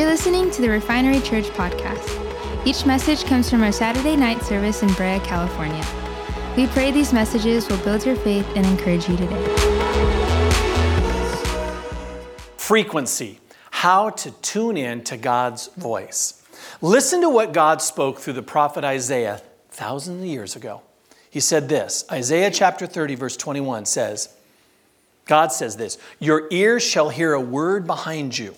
You're listening to the Refinery Church podcast. Each message comes from our Saturday night service in Brea, California. We pray these messages will build your faith and encourage you today. Frequency, how to tune in to God's voice. Listen to what God spoke through the prophet Isaiah thousands of years ago. He said this Isaiah chapter 30, verse 21 says, God says this Your ears shall hear a word behind you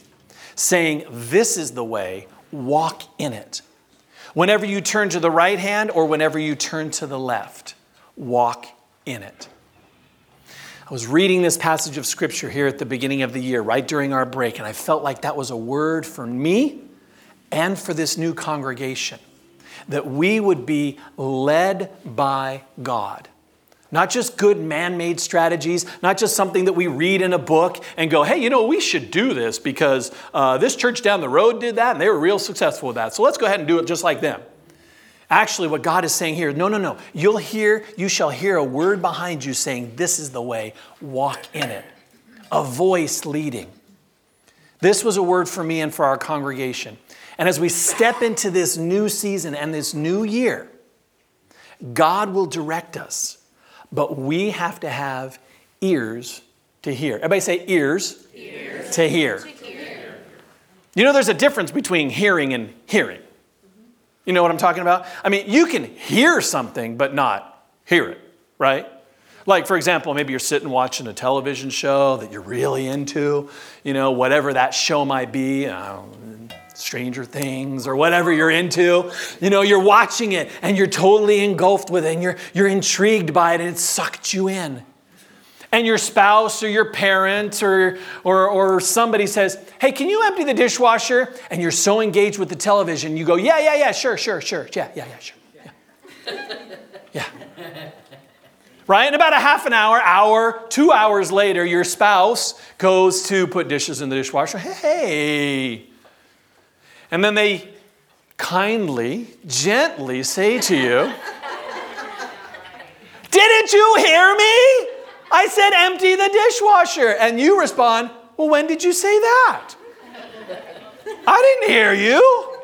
saying, This is the way, walk in it. Whenever you turn to the right hand or whenever you turn to the left, walk in it. I was reading this passage of scripture here at the beginning of the year, right during our break, and I felt like that was a word for me and for this new congregation that we would be led by God. Not just good man made strategies, not just something that we read in a book and go, hey, you know, we should do this because uh, this church down the road did that and they were real successful with that. So let's go ahead and do it just like them. Actually, what God is saying here, no, no, no. You'll hear, you shall hear a word behind you saying, This is the way, walk in it. A voice leading. This was a word for me and for our congregation. And as we step into this new season and this new year, God will direct us but we have to have ears to hear. Everybody say ears, ears. To, hear. to hear. You know, there's a difference between hearing and hearing. You know what I'm talking about? I mean, you can hear something, but not hear it, right? Like, for example, maybe you're sitting watching a television show that you're really into, you know, whatever that show might be. Stranger Things or whatever you're into. You know, you're watching it and you're totally engulfed with it and you're, you're intrigued by it and it sucked you in. And your spouse or your parent or, or, or somebody says, Hey, can you empty the dishwasher? And you're so engaged with the television, you go, Yeah, yeah, yeah, sure, sure, sure. Yeah, yeah, yeah, sure. Yeah. yeah. Right? And about a half an hour, hour, two hours later, your spouse goes to put dishes in the dishwasher. Hey, and then they kindly, gently say to you, Didn't you hear me? I said, Empty the dishwasher. And you respond, Well, when did you say that? I didn't hear you.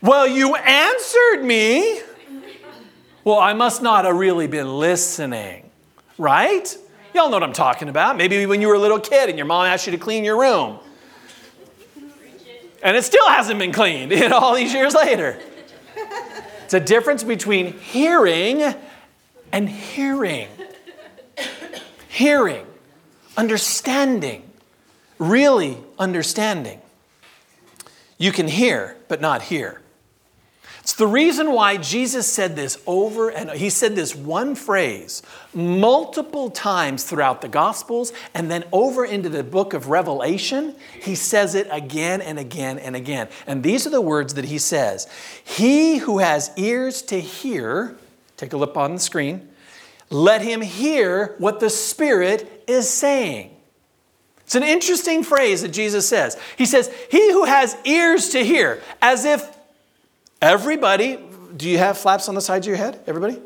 Well, you answered me. Well, I must not have really been listening, right? Y'all know what I'm talking about. Maybe when you were a little kid and your mom asked you to clean your room. And it still hasn't been cleaned you know, all these years later. It's a difference between hearing and hearing. Hearing, understanding, really understanding. You can hear, but not hear. It's the reason why Jesus said this over and he said this one phrase multiple times throughout the Gospels and then over into the book of Revelation. He says it again and again and again. And these are the words that he says He who has ears to hear, take a look on the screen, let him hear what the Spirit is saying. It's an interesting phrase that Jesus says. He says, He who has ears to hear, as if Everybody, do you have flaps on the sides of your head? Everybody?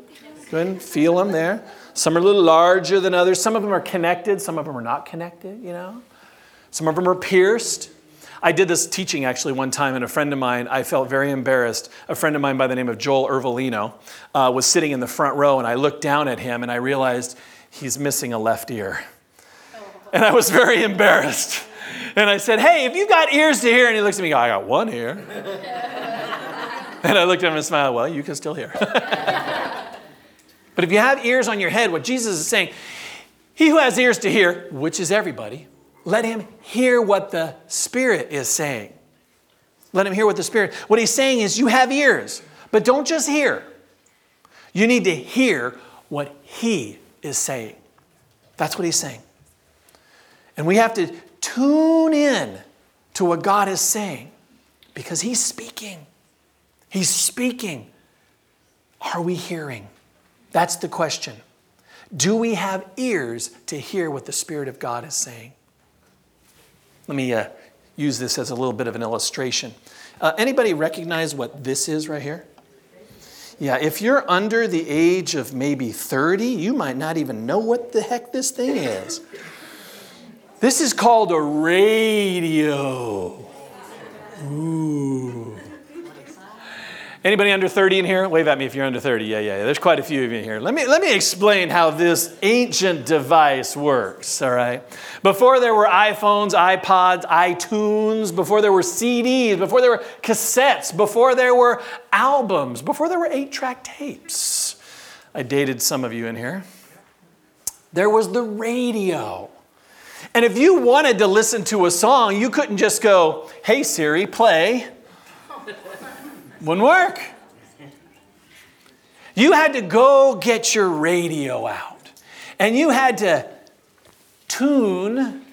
Go ahead and feel them there. Some are a little larger than others. Some of them are connected, some of them are not connected, you know. Some of them are pierced. I did this teaching actually one time, and a friend of mine, I felt very embarrassed. A friend of mine by the name of Joel Ervolino uh, was sitting in the front row, and I looked down at him and I realized he's missing a left ear. And I was very embarrassed. And I said, Hey, if you got ears to hear, and he looks at me, I got one ear. And I looked at him and smiled, Well, you can still hear. but if you have ears on your head, what Jesus is saying, he who has ears to hear, which is everybody, let him hear what the Spirit is saying. Let him hear what the Spirit. What he's saying is, you have ears, but don't just hear. You need to hear what he is saying. That's what he's saying. And we have to tune in to what God is saying because he's speaking. He's speaking. Are we hearing? That's the question. Do we have ears to hear what the Spirit of God is saying? Let me uh, use this as a little bit of an illustration. Uh, anybody recognize what this is right here? Yeah, if you're under the age of maybe 30, you might not even know what the heck this thing is. This is called a radio. Ooh. Anybody under 30 in here? Wave at me if you're under 30. Yeah, yeah, yeah. There's quite a few of you in here. Let me, let me explain how this ancient device works, all right? Before there were iPhones, iPods, iTunes, before there were CDs, before there were cassettes, before there were albums, before there were eight track tapes. I dated some of you in here. There was the radio. And if you wanted to listen to a song, you couldn't just go, hey Siri, play. Wouldn't work. You had to go get your radio out. And you had to tune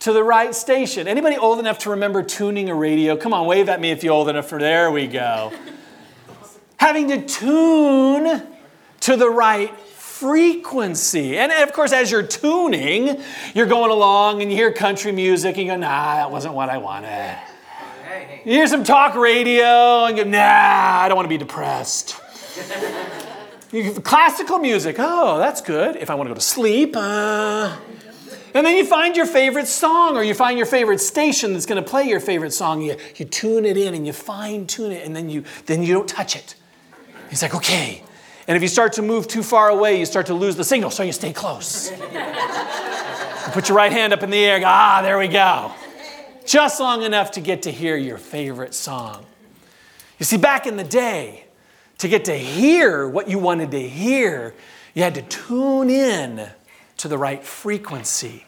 to the right station. Anybody old enough to remember tuning a radio? Come on, wave at me if you're old enough for there we go. Having to tune to the right frequency. And of course, as you're tuning, you're going along and you hear country music and you go, nah, that wasn't what I wanted. You hear some talk radio and go, nah, I don't want to be depressed. Classical music, oh, that's good. If I want to go to sleep, uh, and then you find your favorite song or you find your favorite station that's going to play your favorite song. You, you tune it in and you fine tune it and then you, then you don't touch it. It's like, okay. And if you start to move too far away, you start to lose the signal, so you stay close. you put your right hand up in the air, go, ah, there we go just long enough to get to hear your favorite song. You see, back in the day, to get to hear what you wanted to hear, you had to tune in to the right frequency.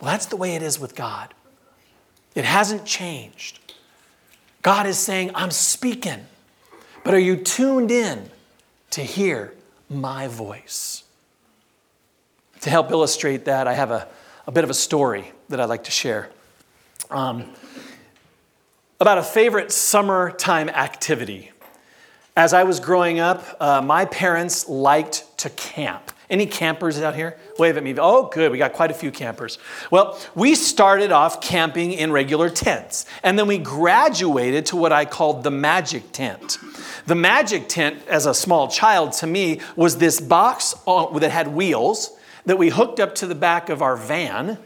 Well, that's the way it is with God. It hasn't changed. God is saying, I'm speaking, but are you tuned in to hear my voice? To help illustrate that, I have a, a bit of a story that I'd like to share. Um, about a favorite summertime activity. As I was growing up, uh, my parents liked to camp. Any campers out here? Wave at me. Oh, good. We got quite a few campers. Well, we started off camping in regular tents, and then we graduated to what I called the magic tent. The magic tent, as a small child, to me, was this box that had wheels that we hooked up to the back of our van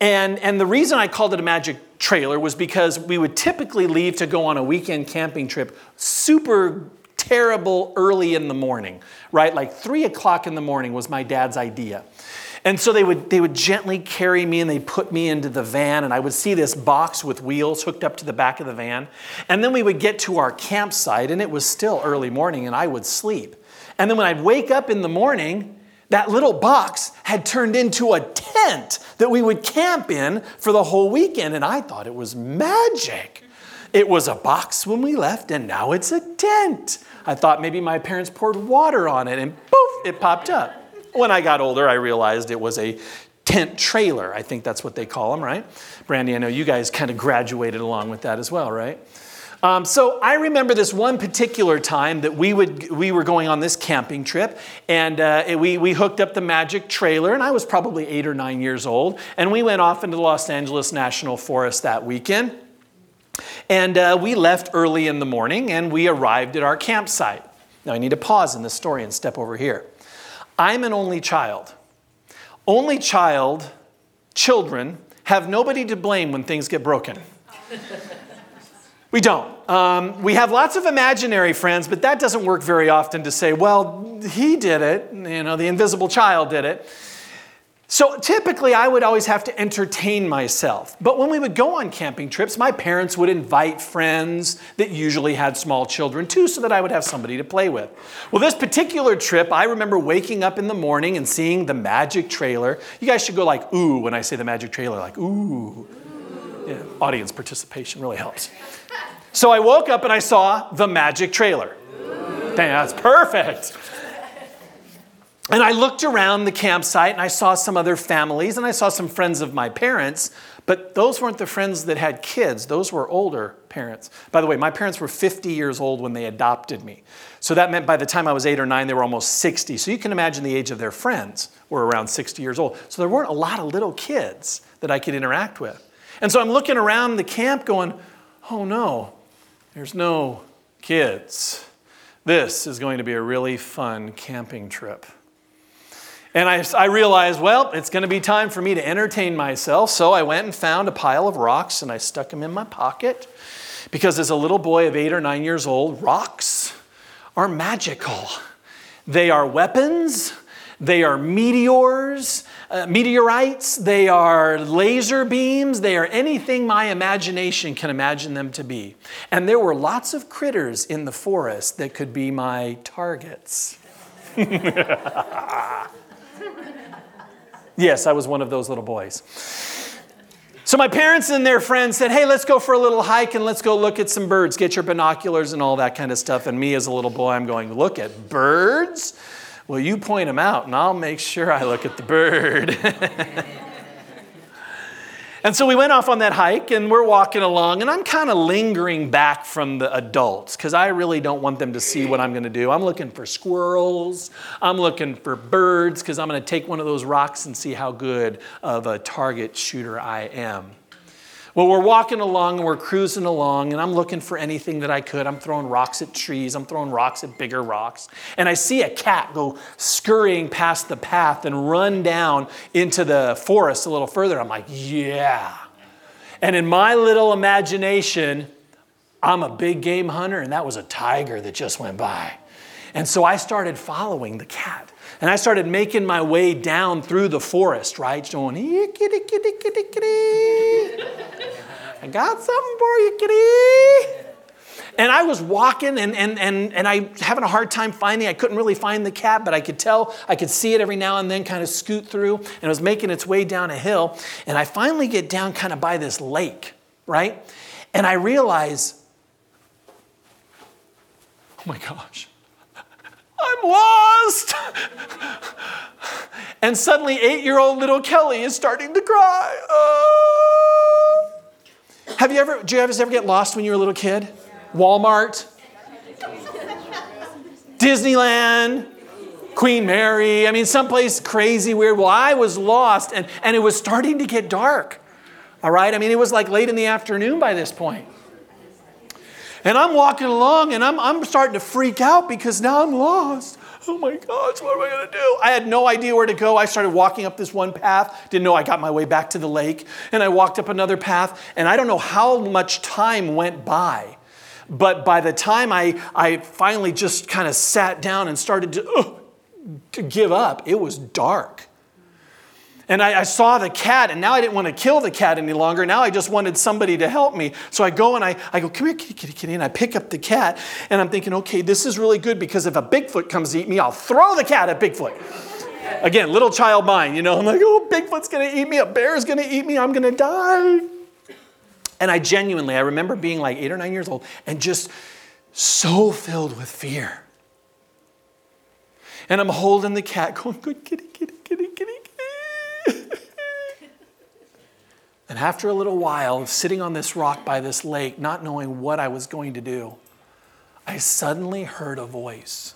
and, and the reason I called it a magic trailer was because we would typically leave to go on a weekend camping trip super terrible early in the morning, right? Like three o'clock in the morning was my dad's idea. And so they would, they would gently carry me and they put me into the van, and I would see this box with wheels hooked up to the back of the van. And then we would get to our campsite, and it was still early morning, and I would sleep. And then when I'd wake up in the morning, that little box had turned into a tent that we would camp in for the whole weekend. And I thought it was magic. It was a box when we left, and now it's a tent. I thought maybe my parents poured water on it, and poof, it popped up. When I got older, I realized it was a tent trailer. I think that's what they call them, right? Brandy, I know you guys kind of graduated along with that as well, right? Um, so I remember this one particular time that we would we were going on this camping trip, and uh, we we hooked up the magic trailer, and I was probably eight or nine years old, and we went off into the Los Angeles National Forest that weekend, and uh, we left early in the morning, and we arrived at our campsite. Now I need to pause in the story and step over here. I'm an only child. Only child, children have nobody to blame when things get broken. We don't. Um, we have lots of imaginary friends, but that doesn't work very often to say, well, he did it, you know, the invisible child did it. So typically, I would always have to entertain myself. But when we would go on camping trips, my parents would invite friends that usually had small children too, so that I would have somebody to play with. Well, this particular trip, I remember waking up in the morning and seeing the magic trailer. You guys should go like, ooh, when I say the magic trailer, like, ooh. Yeah, audience participation really helps. So I woke up and I saw the magic trailer. Dang, that's perfect. And I looked around the campsite and I saw some other families and I saw some friends of my parents, but those weren't the friends that had kids. Those were older parents. By the way, my parents were 50 years old when they adopted me. So that meant by the time I was eight or nine, they were almost 60. So you can imagine the age of their friends were around 60 years old. So there weren't a lot of little kids that I could interact with. And so I'm looking around the camp going, oh no, there's no kids. This is going to be a really fun camping trip. And I, I realized, well, it's going to be time for me to entertain myself. So I went and found a pile of rocks and I stuck them in my pocket. Because as a little boy of eight or nine years old, rocks are magical. They are weapons, they are meteors, uh, meteorites, they are laser beams, they are anything my imagination can imagine them to be. And there were lots of critters in the forest that could be my targets. yes, I was one of those little boys. So my parents and their friends said, Hey, let's go for a little hike and let's go look at some birds. Get your binoculars and all that kind of stuff. And me as a little boy, I'm going, Look at birds? Well, you point them out and I'll make sure I look at the bird. And so we went off on that hike and we're walking along, and I'm kind of lingering back from the adults because I really don't want them to see what I'm going to do. I'm looking for squirrels, I'm looking for birds because I'm going to take one of those rocks and see how good of a target shooter I am. Well, we're walking along and we're cruising along, and I'm looking for anything that I could. I'm throwing rocks at trees, I'm throwing rocks at bigger rocks. And I see a cat go scurrying past the path and run down into the forest a little further. I'm like, yeah. And in my little imagination, I'm a big game hunter, and that was a tiger that just went by. And so I started following the cat. And I started making my way down through the forest, right? Going, kitty, kitty, kitty, kitty. I got something for you, kitty. And I was walking and, and, and, and I having a hard time finding, I couldn't really find the cat, but I could tell, I could see it every now and then kind of scoot through. And it was making its way down a hill. And I finally get down kind of by this lake, right? And I realize, oh my gosh, lost. and suddenly, eight year old little Kelly is starting to cry. Oh. Have you ever, do you ever get lost when you were a little kid? Walmart, Disneyland, Queen Mary. I mean, someplace crazy, weird. Well, I was lost and, and it was starting to get dark. All right? I mean, it was like late in the afternoon by this point. And I'm walking along and I'm, I'm starting to freak out because now I'm lost. Oh my gosh, what am I going to do? I had no idea where to go. I started walking up this one path, didn't know I got my way back to the lake, and I walked up another path, and I don't know how much time went by. But by the time I, I finally just kind of sat down and started to, uh, to give up, it was dark. And I, I, saw the cat, and now I didn't want to kill the cat any longer. Now I just wanted somebody to help me. So I go and I, I go, come here, kitty, kitty, kitty. And I pick up the cat, and I'm thinking, okay, this is really good because if a Bigfoot comes to eat me, I'll throw the cat at Bigfoot. Again, little child mind, you know. I'm like, oh, Bigfoot's going to eat me, a bear's going to eat me, I'm going to die. And I genuinely, I remember being like eight or nine years old and just so filled with fear. And I'm holding the cat, going, good kitty, kitty, kitty, kitty, and after a little while of sitting on this rock by this lake, not knowing what I was going to do, I suddenly heard a voice.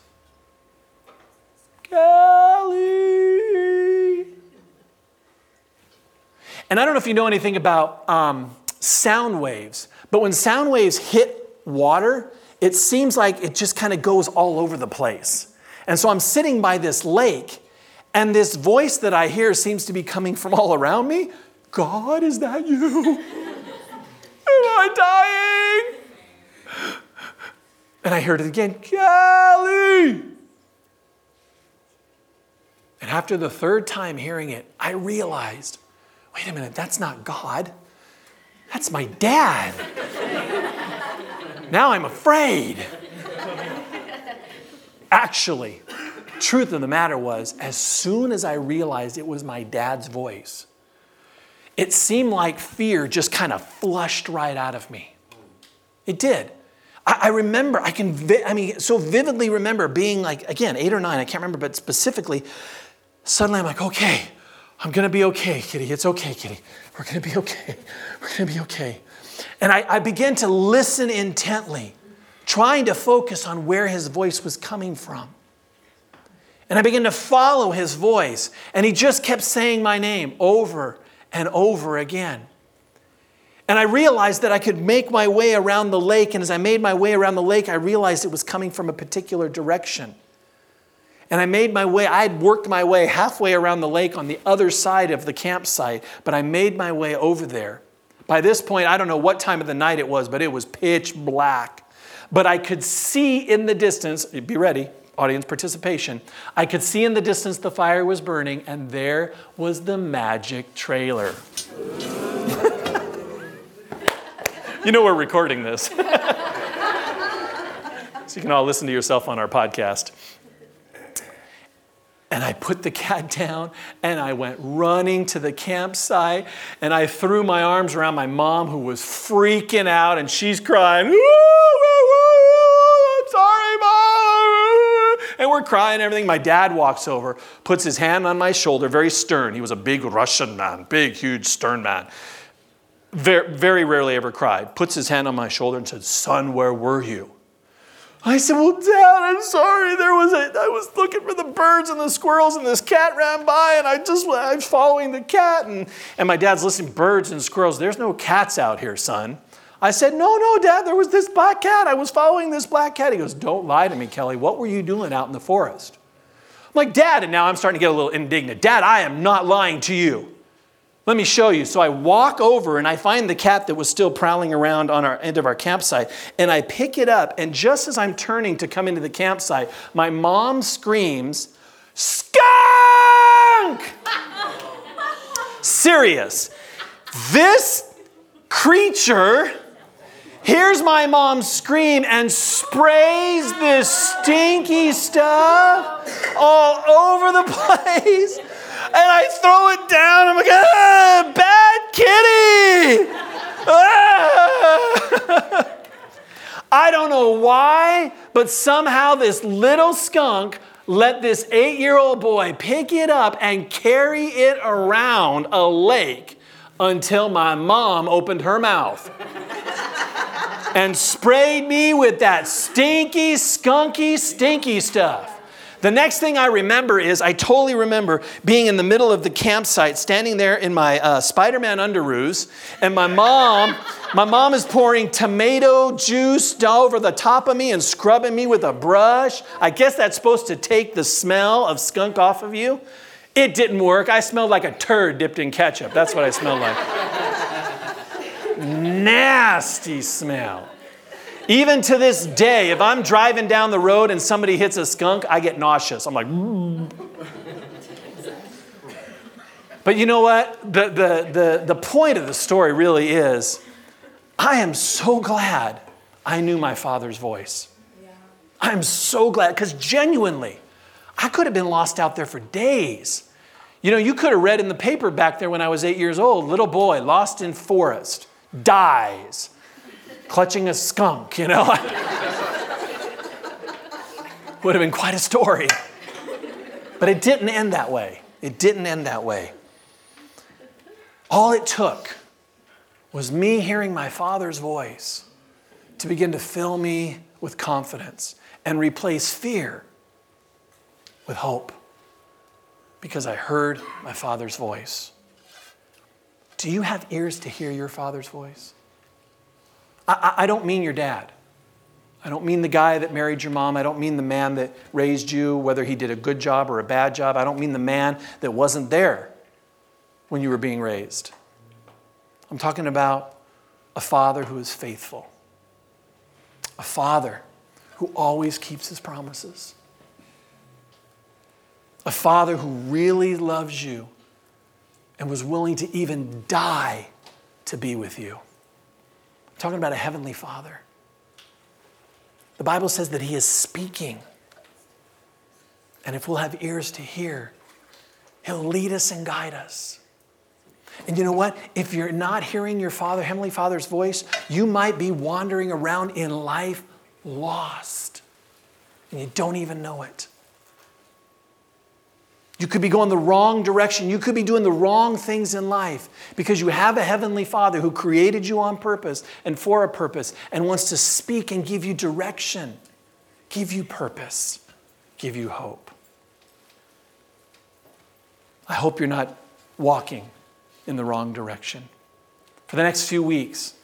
Kelly. And I don't know if you know anything about um, sound waves, but when sound waves hit water, it seems like it just kind of goes all over the place. And so I'm sitting by this lake and this voice that I hear seems to be coming from all around me. God, is that you? Am I dying? And I heard it again, Kelly. And after the third time hearing it, I realized wait a minute, that's not God. That's my dad. now I'm afraid. Actually, truth of the matter was, as soon as I realized it was my dad's voice, it seemed like fear just kind of flushed right out of me. It did. I, I remember, I can, vi- I mean, so vividly remember being like, again, eight or nine, I can't remember, but specifically, suddenly I'm like, okay, I'm gonna be okay, kitty. It's okay, kitty. We're gonna be okay. We're gonna be okay. And I, I began to listen intently, trying to focus on where his voice was coming from. And I began to follow his voice. And he just kept saying my name over and over again. And I realized that I could make my way around the lake. And as I made my way around the lake, I realized it was coming from a particular direction. And I made my way, I had worked my way halfway around the lake on the other side of the campsite, but I made my way over there. By this point, I don't know what time of the night it was, but it was pitch black. But I could see in the distance, be ready, audience participation. I could see in the distance the fire was burning, and there was the magic trailer. you know, we're recording this. so you can all listen to yourself on our podcast. And I put the cat down and I went running to the campsite and I threw my arms around my mom who was freaking out and she's crying, I'm we're crying everything. My dad walks over, puts his hand on my shoulder, very stern. He was a big Russian man, big, huge, stern man. Very, very rarely ever cried. Puts his hand on my shoulder and said, Son, where were you? I said, Well, Dad, I'm sorry. There was a, I was looking for the birds and the squirrels, and this cat ran by, and I just, I was following the cat. And, and my dad's listening, birds and squirrels. There's no cats out here, son. I said, No, no, Dad, there was this black cat. I was following this black cat. He goes, Don't lie to me, Kelly. What were you doing out in the forest? I'm like, Dad, and now I'm starting to get a little indignant. Dad, I am not lying to you. Let me show you. So I walk over and I find the cat that was still prowling around on our end of our campsite, and I pick it up. And just as I'm turning to come into the campsite, my mom screams, Skunk! Serious. This creature hears my mom scream and sprays this stinky stuff all over the place and I throw it down. I'm like, ah, bad kitty. Ah. I don't know why, but somehow this little skunk let this eight year old boy pick it up and carry it around a lake until my mom opened her mouth and sprayed me with that stinky, skunky, stinky stuff. The next thing I remember is I totally remember being in the middle of the campsite, standing there in my uh, Spider-Man underoos, and my mom, my mom is pouring tomato juice over the top of me and scrubbing me with a brush. I guess that's supposed to take the smell of skunk off of you. It didn't work. I smelled like a turd dipped in ketchup. That's what I smelled like. Nasty smell. Even to this day, if I'm driving down the road and somebody hits a skunk, I get nauseous. I'm like, mm. but you know what? The, the, the, the point of the story really is I am so glad I knew my father's voice. I'm so glad, because genuinely, I could have been lost out there for days. You know, you could have read in the paper back there when I was eight years old little boy lost in forest, dies clutching a skunk, you know? Would have been quite a story. But it didn't end that way. It didn't end that way. All it took was me hearing my father's voice to begin to fill me with confidence and replace fear with hope because I heard my father's voice. Do you have ears to hear your father's voice? I, I don't mean your dad. I don't mean the guy that married your mom. I don't mean the man that raised you, whether he did a good job or a bad job. I don't mean the man that wasn't there when you were being raised. I'm talking about a father who is faithful, a father who always keeps his promises, a father who really loves you and was willing to even die to be with you talking about a heavenly father. The Bible says that he is speaking. And if we'll have ears to hear, he'll lead us and guide us. And you know what? If you're not hearing your Father, Heavenly Father's voice, you might be wandering around in life lost. And you don't even know it. You could be going the wrong direction. You could be doing the wrong things in life because you have a heavenly Father who created you on purpose and for a purpose and wants to speak and give you direction, give you purpose, give you hope. I hope you're not walking in the wrong direction. For the next few weeks,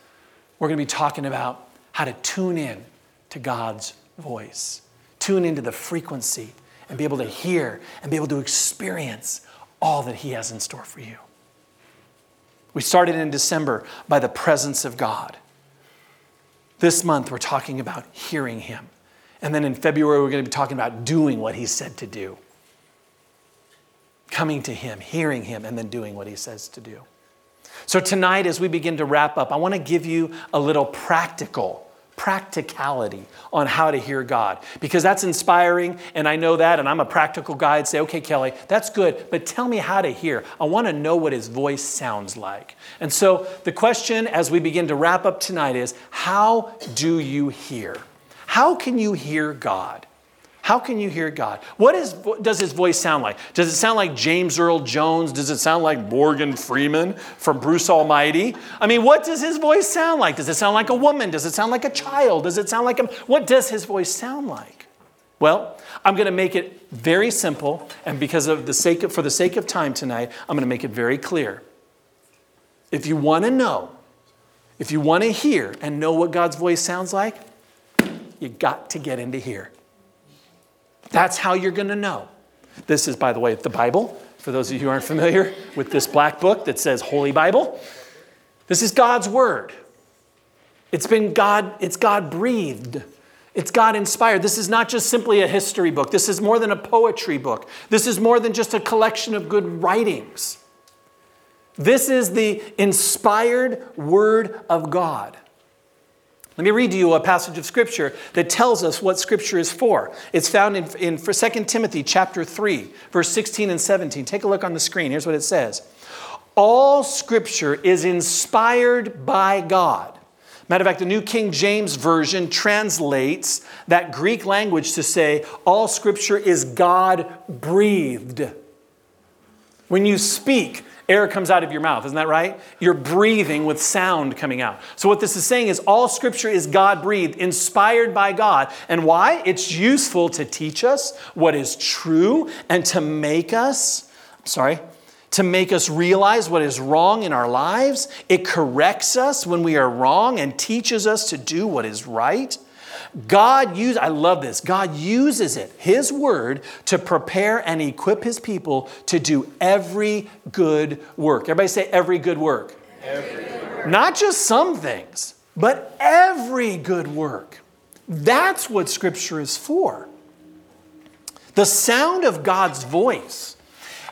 we're going to be talking about how to tune in to God's voice, tune into the frequency and be able to hear and be able to experience all that He has in store for you. We started in December by the presence of God. This month, we're talking about hearing Him. And then in February, we're going to be talking about doing what He said to do. Coming to Him, hearing Him, and then doing what He says to do. So, tonight, as we begin to wrap up, I want to give you a little practical practicality on how to hear God. Because that's inspiring and I know that and I'm a practical guy say okay Kelly that's good but tell me how to hear. I want to know what his voice sounds like. And so the question as we begin to wrap up tonight is how do you hear? How can you hear God how can you hear God? What is, does his voice sound like? Does it sound like James Earl Jones? Does it sound like Morgan Freeman from Bruce Almighty? I mean, what does his voice sound like? Does it sound like a woman? Does it sound like a child? Does it sound like a. What does his voice sound like? Well, I'm going to make it very simple, and because of the sake of, for the sake of time tonight, I'm going to make it very clear. If you want to know, if you want to hear and know what God's voice sounds like, you got to get into here. That's how you're going to know. This is, by the way, the Bible. For those of you who aren't familiar with this black book that says Holy Bible, this is God's Word. It's been God, it's God breathed. It's God inspired. This is not just simply a history book. This is more than a poetry book. This is more than just a collection of good writings. This is the inspired Word of God. Let me read to you a passage of Scripture that tells us what Scripture is for. It's found in, in 2 Timothy chapter 3, verse 16 and 17. Take a look on the screen. Here's what it says. All Scripture is inspired by God. Matter of fact, the New King James Version translates that Greek language to say, all Scripture is God breathed. When you speak, air comes out of your mouth, isn't that right? You're breathing with sound coming out. So, what this is saying is all scripture is God breathed, inspired by God. And why? It's useful to teach us what is true and to make us, sorry, to make us realize what is wrong in our lives. It corrects us when we are wrong and teaches us to do what is right. God uses, I love this, God uses it, His word, to prepare and equip His people to do every good work. Everybody say every good work. Every good work. Not just some things, but every good work. That's what Scripture is for. The sound of God's voice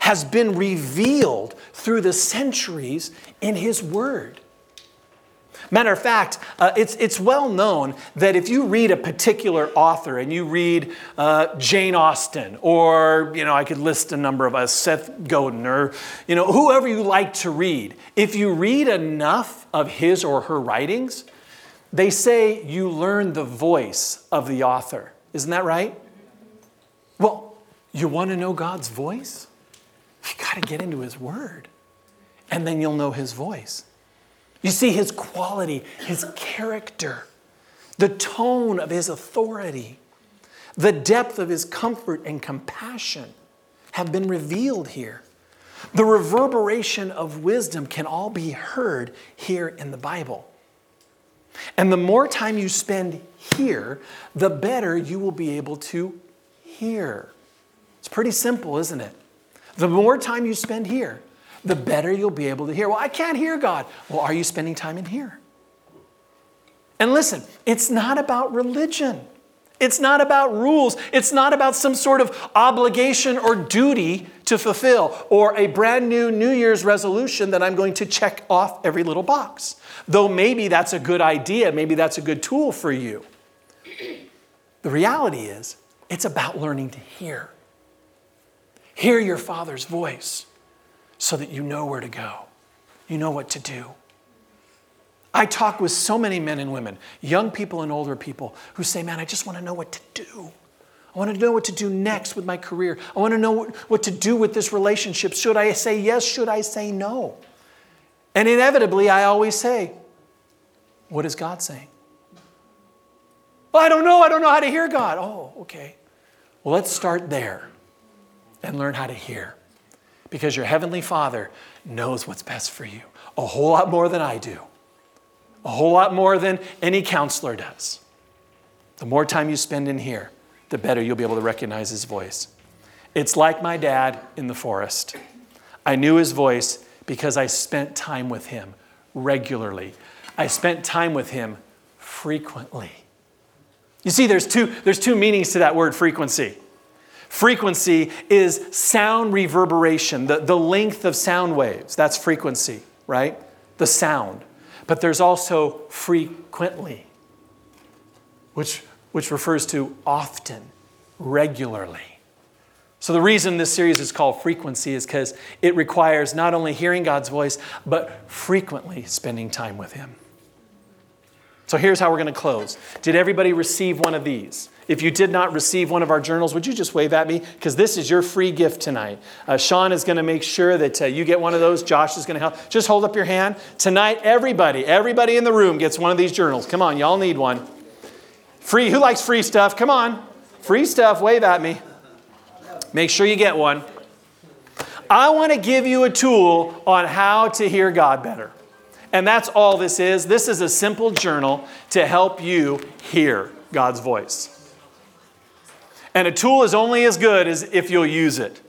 has been revealed through the centuries in His Word. Matter of fact, uh, it's, it's well known that if you read a particular author and you read uh, Jane Austen, or, you know, I could list a number of us, Seth Godin, or, you know, whoever you like to read, if you read enough of his or her writings, they say you learn the voice of the author. Isn't that right? Well, you want to know God's voice? You got to get into His Word, and then you'll know His voice. You see his quality, his character, the tone of his authority, the depth of his comfort and compassion have been revealed here. The reverberation of wisdom can all be heard here in the Bible. And the more time you spend here, the better you will be able to hear. It's pretty simple, isn't it? The more time you spend here, the better you'll be able to hear. Well, I can't hear God. Well, are you spending time in here? And listen, it's not about religion. It's not about rules. It's not about some sort of obligation or duty to fulfill or a brand new New Year's resolution that I'm going to check off every little box. Though maybe that's a good idea, maybe that's a good tool for you. The reality is, it's about learning to hear. Hear your Father's voice so that you know where to go, you know what to do. I talk with so many men and women, young people and older people, who say, Man, I just want to know what to do. I want to know what to do next with my career. I want to know what to do with this relationship. Should I say yes? Should I say no? And inevitably, I always say, What is God saying? Well, I don't know. I don't know how to hear God. Oh, okay. Well, let's start there and learn how to hear because your Heavenly Father knows what's best for you a whole lot more than I do, a whole lot more than any counselor does. The more time you spend in here, the better you'll be able to recognize His voice. It's like my dad in the forest. I knew his voice because I spent time with him regularly. I spent time with him frequently. You see, there's two, there's two meanings to that word frequency. Frequency is sound reverberation, the, the length of sound waves. That's frequency, right? The sound. But there's also frequently, which, which refers to often, regularly. So, the reason this series is called Frequency is because it requires not only hearing God's voice, but frequently spending time with Him. So, here's how we're going to close. Did everybody receive one of these? If you did not receive one of our journals, would you just wave at me? Because this is your free gift tonight. Uh, Sean is going to make sure that uh, you get one of those. Josh is going to help. Just hold up your hand. Tonight, everybody, everybody in the room gets one of these journals. Come on, y'all need one. Free. Who likes free stuff? Come on. Free stuff. Wave at me. Make sure you get one. I want to give you a tool on how to hear God better. And that's all this is. This is a simple journal to help you hear God's voice. And a tool is only as good as if you'll use it.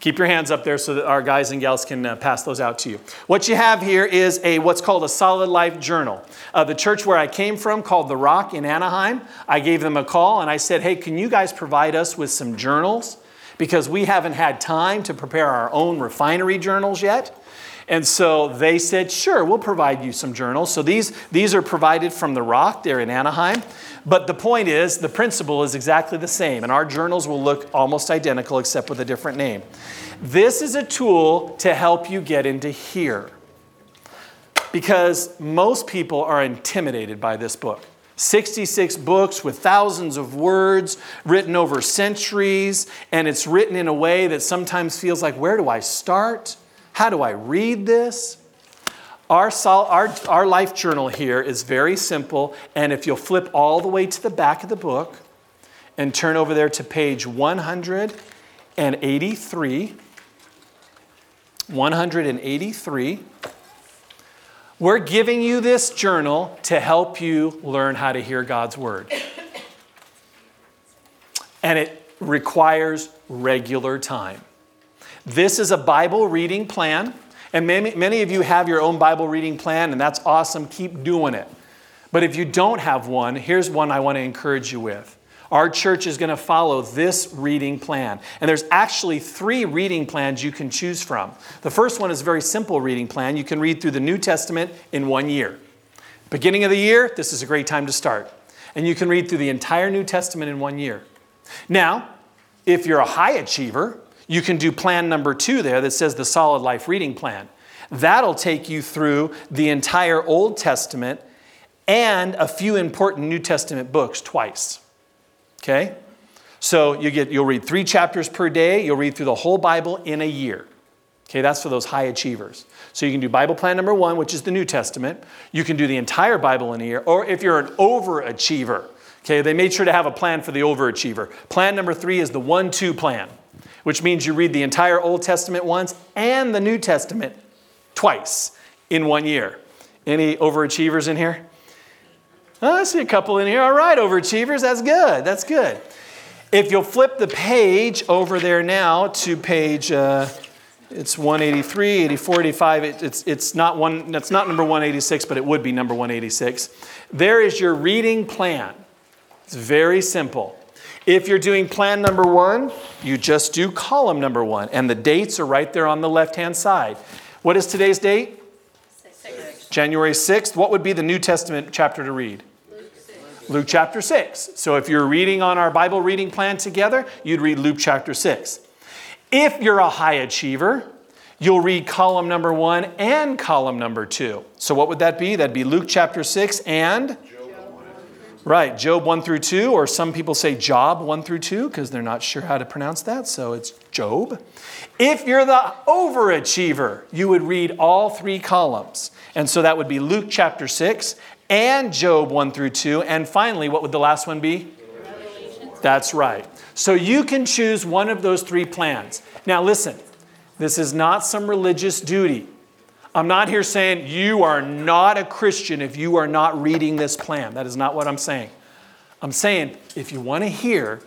Keep your hands up there so that our guys and gals can uh, pass those out to you. What you have here is a what's called a solid life journal. Uh, the church where I came from, called The Rock in Anaheim, I gave them a call and I said, "Hey, can you guys provide us with some journals?" Because we haven't had time to prepare our own refinery journals yet. And so they said, sure, we'll provide you some journals. So these, these are provided from The Rock there in Anaheim. But the point is, the principle is exactly the same, and our journals will look almost identical except with a different name. This is a tool to help you get into here. Because most people are intimidated by this book. 66 books with thousands of words written over centuries, and it's written in a way that sometimes feels like, where do I start? How do I read this? Our, our, our life journal here is very simple, and if you'll flip all the way to the back of the book and turn over there to page 183, 183, we're giving you this journal to help you learn how to hear God's word. And it requires regular time. This is a Bible reading plan, and many, many of you have your own Bible reading plan, and that's awesome. Keep doing it. But if you don't have one, here's one I want to encourage you with. Our church is going to follow this reading plan. And there's actually three reading plans you can choose from. The first one is a very simple reading plan. You can read through the New Testament in one year. Beginning of the year, this is a great time to start. And you can read through the entire New Testament in one year. Now, if you're a high achiever, you can do plan number two there that says the solid life reading plan. That'll take you through the entire Old Testament and a few important New Testament books twice. Okay? So you get you'll read 3 chapters per day, you'll read through the whole Bible in a year. Okay, that's for those high achievers. So you can do Bible plan number 1, which is the New Testament. You can do the entire Bible in a year or if you're an overachiever, okay, they made sure to have a plan for the overachiever. Plan number 3 is the 1-2 plan which means you read the entire Old Testament once and the New Testament twice in one year. Any overachievers in here? Oh, I see a couple in here. All right, overachievers, that's good. That's good. If you'll flip the page over there now to page, uh, it's 183, 84, 85. It, it's, it's not one. That's not number 186, but it would be number 186. There is your reading plan. It's very simple. If you're doing plan number one, you just do column number one, and the dates are right there on the left hand side. What is today's date? Six. January 6th. What would be the New Testament chapter to read? Luke, Luke chapter 6. So if you're reading on our Bible reading plan together, you'd read Luke chapter 6. If you're a high achiever, you'll read column number one and column number two. So what would that be? That'd be Luke chapter 6 and Right, Job 1 through 2, or some people say Job 1 through 2 because they're not sure how to pronounce that, so it's Job. If you're the overachiever, you would read all three columns. And so that would be Luke chapter 6 and Job 1 through 2. And finally, what would the last one be? That's right. So you can choose one of those three plans. Now, listen, this is not some religious duty. I'm not here saying you are not a Christian if you are not reading this plan. That is not what I'm saying. I'm saying if you want to hear,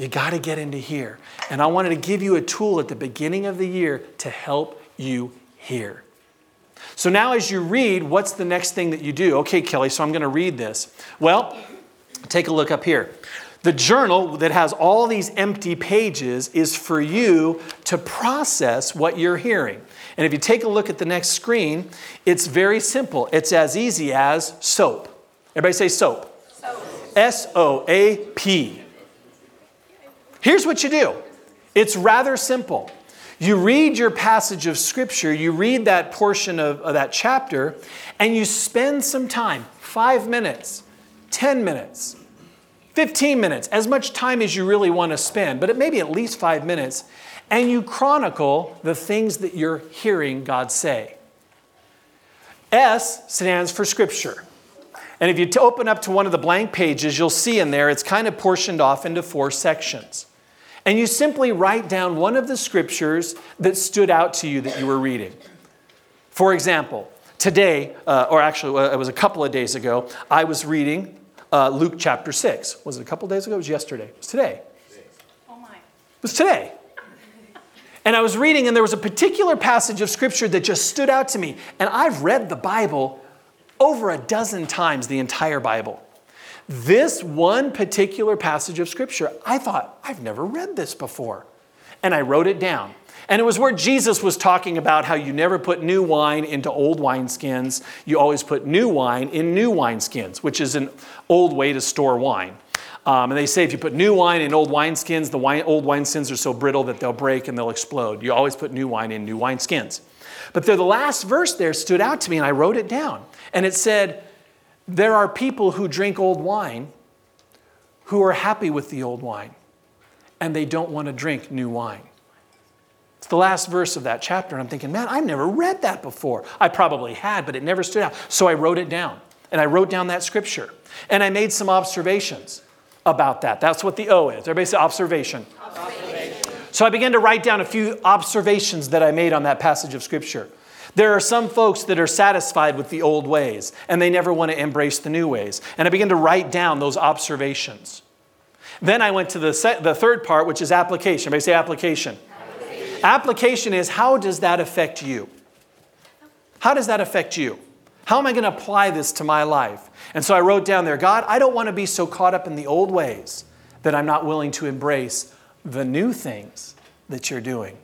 You got to get into here. And I wanted to give you a tool at the beginning of the year to help you hear. So now, as you read, what's the next thing that you do? Okay, Kelly, so I'm going to read this. Well, take a look up here. The journal that has all these empty pages is for you to process what you're hearing. And if you take a look at the next screen, it's very simple. It's as easy as soap. Everybody say soap. S O A P. Here's what you do it's rather simple. You read your passage of scripture, you read that portion of, of, that chapter, and you spend some time five minutes, 10 minutes, 15 minutes, as much time as you really want to spend, but it may be at least five minutes, and you chronicle the things that you're hearing God say. S stands for scripture. And if you open up to one of the blank pages, you'll see in there it's kind of portioned off into four sections. And you simply write down one of the scriptures that stood out to you that you were reading. For example, today, uh, or actually, uh, it was a couple of days ago, I was reading uh, Luke chapter 6. Was it a couple of days ago? It was yesterday. It was today. Oh my. It was today. And I was reading, and there was a particular passage of scripture that just stood out to me. And I've read the Bible over a dozen times, the entire Bible. This one particular passage of scripture, I thought, I've never read this before. And I wrote it down. And it was where Jesus was talking about how you never put new wine into old wineskins. You always put new wine in new wineskins, which is an old way to store wine. Um, and they say if you put new wine in old wineskins, the wine, old wineskins are so brittle that they'll break and they'll explode. You always put new wine in new wineskins. But the last verse there stood out to me, and I wrote it down. And it said, there are people who drink old wine who are happy with the old wine and they don't want to drink new wine. It's the last verse of that chapter, and I'm thinking, man, I've never read that before. I probably had, but it never stood out. So I wrote it down, and I wrote down that scripture, and I made some observations about that. That's what the O is. Everybody say observation. observation. So I began to write down a few observations that I made on that passage of scripture. There are some folks that are satisfied with the old ways and they never want to embrace the new ways. And I began to write down those observations. Then I went to the, the third part, which is application. Everybody say application. application. Application is how does that affect you? How does that affect you? How am I going to apply this to my life? And so I wrote down there God, I don't want to be so caught up in the old ways that I'm not willing to embrace the new things that you're doing.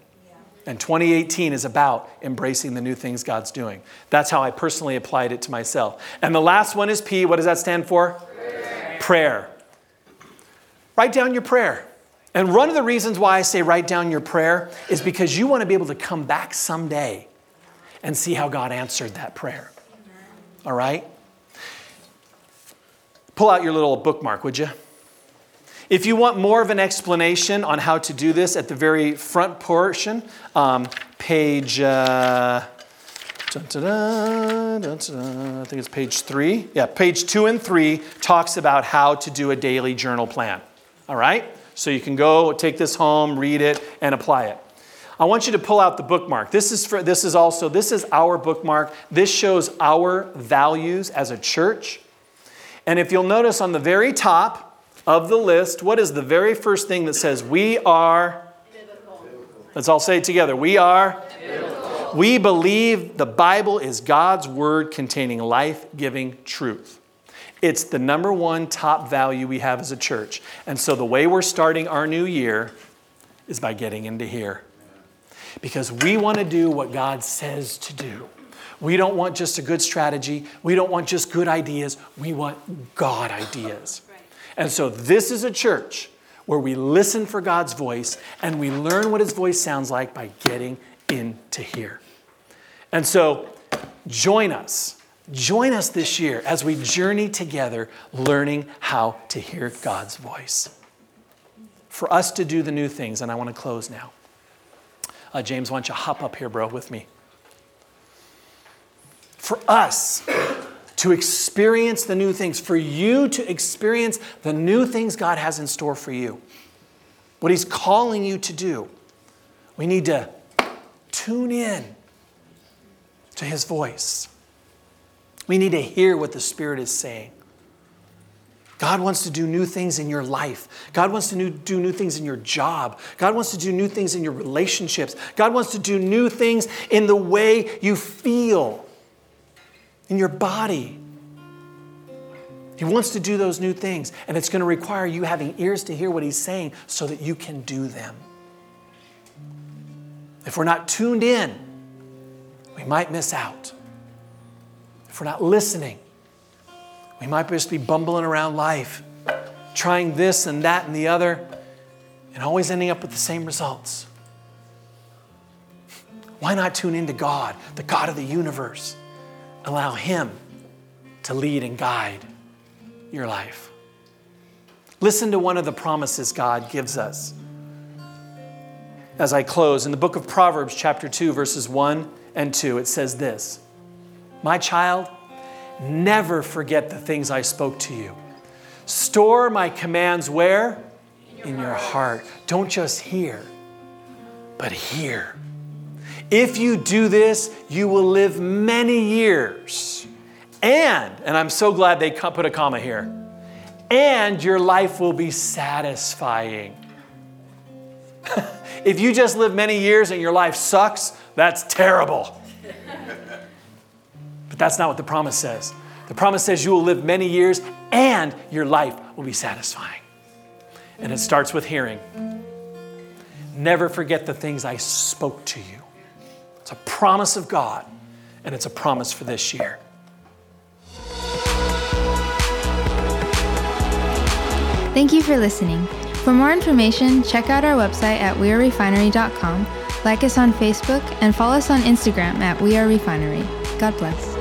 And 2018 is about embracing the new things God's doing. That's how I personally applied it to myself. And the last one is P. What does that stand for? Prayer. prayer. Write down your prayer. And one of the reasons why I say write down your prayer is because you want to be able to come back someday and see how God answered that prayer. All right? Pull out your little bookmark, would you? If you want more of an explanation on how to do this at the very front portion, um, page, uh, I think it's page three. Yeah, page two and three talks about how to do a daily journal plan. All right? So you can go take this home, read it, and apply it. I want you to pull out the bookmark. This is for this is also this is our bookmark. This shows our values as a church. And if you'll notice on the very top, of the list, what is the very first thing that says we are? Biblical. Let's all say it together. We are? Biblical. We believe the Bible is God's word containing life giving truth. It's the number one top value we have as a church. And so the way we're starting our new year is by getting into here. Because we want to do what God says to do. We don't want just a good strategy. We don't want just good ideas. We want God ideas. And so this is a church where we listen for God's voice and we learn what his voice sounds like by getting into here. And so join us. Join us this year as we journey together learning how to hear God's voice. For us to do the new things, and I want to close now. Uh, James, why don't you hop up here, bro, with me? For us to experience the new things, for you to experience the new things God has in store for you, what He's calling you to do. We need to tune in to His voice. We need to hear what the Spirit is saying. God wants to do new things in your life. God wants to new, do new things in your job. God wants to do new things in your relationships. God wants to do new things in the way you feel, in your body. He wants to do those new things, and it's going to require you having ears to hear what He's saying so that you can do them. If we're not tuned in, we might miss out. If we're not listening, we might just be bumbling around life, trying this and that and the other, and always ending up with the same results. Why not tune into God, the God of the universe? Allow Him to lead and guide your life. Listen to one of the promises God gives us. As I close, in the book of Proverbs, chapter 2, verses 1 and 2, it says this My child, never forget the things I spoke to you. Store my commands where? In your heart. Don't just hear, but hear. If you do this, you will live many years. And, and I'm so glad they put a comma here, and your life will be satisfying. if you just live many years and your life sucks, that's terrible. But that's not what the promise says. The promise says you will live many years and your life will be satisfying. And it starts with hearing. Never forget the things I spoke to you. It's a promise of God, and it's a promise for this year. Thank you for listening. For more information, check out our website at wearerefinery.com, like us on Facebook, and follow us on Instagram at wearerefinery. God bless.